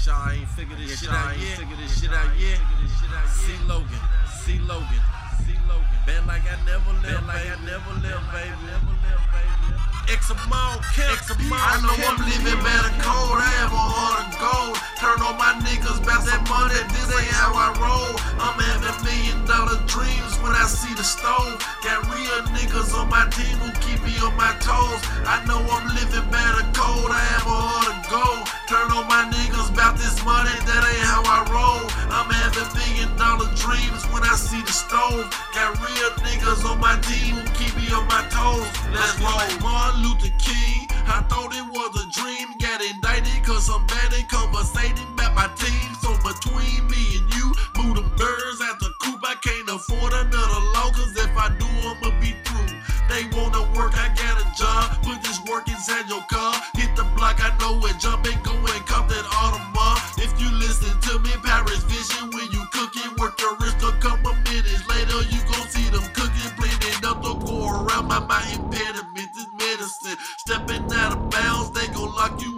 guess y'all ain't figured this shit out yet. Figured this shit out yet. See Logan. See Logan. See Logan. Bet like I never left, like I never left, baby. Never left, baby. X amount, X amount. I know I'm living better cold. I have a heart of gold. Turn on my niggas, bounce that money. This ain't how I roll. I'm having million dollar dreams when I see the stove. Got real niggas on my team who keep me on my toes. I know I'm living see. Got real niggas on my team who keep me on my toes. Let's roll. Martin Luther King. I thought it was a dream. Got indicted cause I'm bad at conversating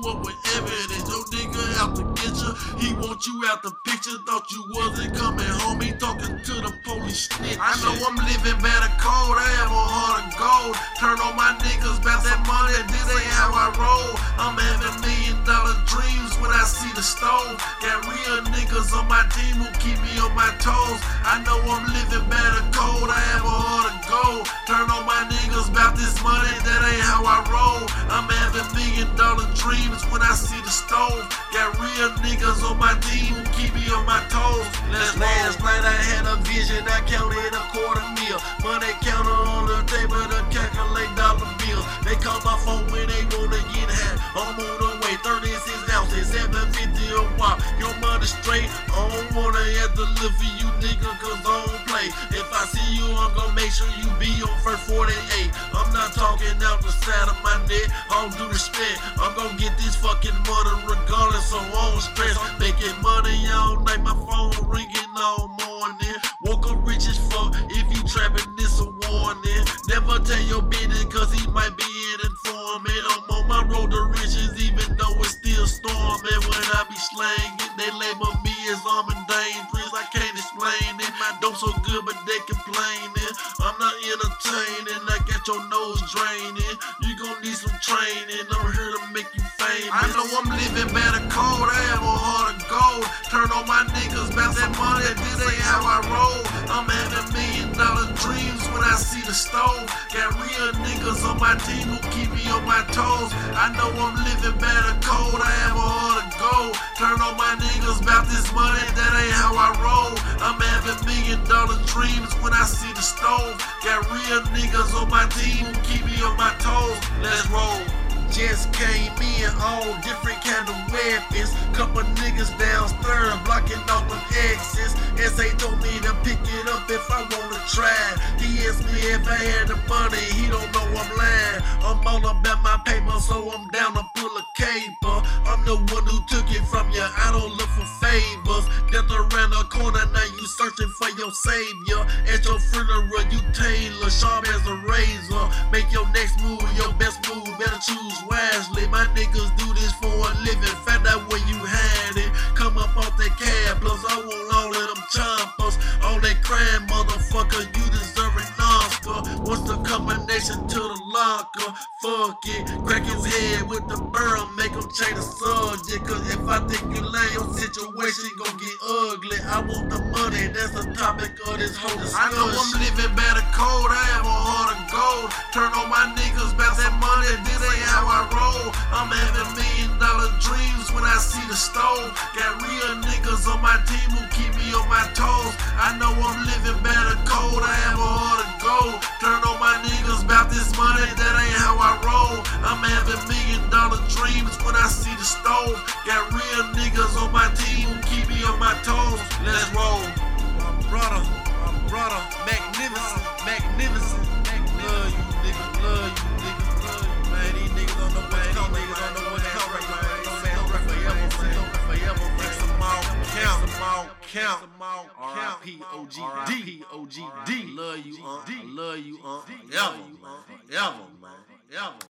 up with evidence. Your nigga out to get you, he want you out the picture. Thought you wasn't coming home, he talking to the police snitch. I know I'm living better cold, I have a heart of gold. Turn on my niggas, bout that money, this ain't how I roll. I'm having million dollar dreams when I see the stove. Got real niggas on my team who keep me on my toes. I know I'm living better cold, I have a heart of gold. Turn on my niggas, bout this money, that ain't how I roll. Stove. Got real niggas on my team who keep me on my toes. Last night I had a vision, I counted a quarter meal. Money counter on the table to calculate dollar bills. They call my phone when they wanna get high. I'm on the way, 36 ounces, 750 a wop. Your money straight, I don't wanna have to live for you nigga, cause I don't play. If I see you, I'm gonna make sure you be on first 48. Side of my neck, all due respect. I'm gonna get this fucking money regardless, so I don't stress. Making money all night, my phone ringing all morning. Woke up rich as fuck, if you trapping this a warning. Never tell your business, cause he might be an informant. I'm on my road to riches, even though it's still storming. When I be slanging, they label me as dangerous. I can't explain it. My dope so good, but they complaining. I'm not entertaining. Got your nose draining. You gon' need some training. I'm here to make you famous. I know I'm living better cold. I have a heart of gold. Turn on my niggas, bounce that money. This ain't how I roll. I'm having million dollar dreams when I see the stove. Got real niggas on my team who keep me on my toes. I know I'm living better cold. I have a heart of gold. Turn on my niggas, bout this money. That ain't how I roll. I'm having million I see the stove. Got real niggas on my team who keep me on my toes. Let's roll. Just came in, all different kind of weapons. Couple niggas downstairs blocking off them exits. SA told me to pick it up if I wanna try. He asked me if I had the money, he don't know I'm lying. I'm all about my paper, so I'm down to pull a caper. The one who took it from you, I don't look for favors. Death around the corner, now you searching for your savior. At your funeral, you tailor, sharp as a razor. Make your next move, your best move, better choose wisely. My niggas do this for the to the locker? Fuck it, crack his head with the barrel, make him change the subject. Cause if I think you lay, your situation gon' get ugly. I want the money, that's the topic of this whole discussion. I know I'm living better cold, I have a heart of gold. Turn on my niggas, bout that money, this ain't how I roll. I'm having million dollar dreams when I see the stove. Got real niggas on my team who keep me on my toes. I know I'm living this money, that ain't how I roll. I'm having million dollar dreams when I see the stove. Got real niggas on my team who keep me on my toes. Let's roll. My brother, my brother, magnificent, count, some all count, some all count. R.I.P. O.G.D. Love you, uh, I love you, uh, forever, man, forever, man, forever.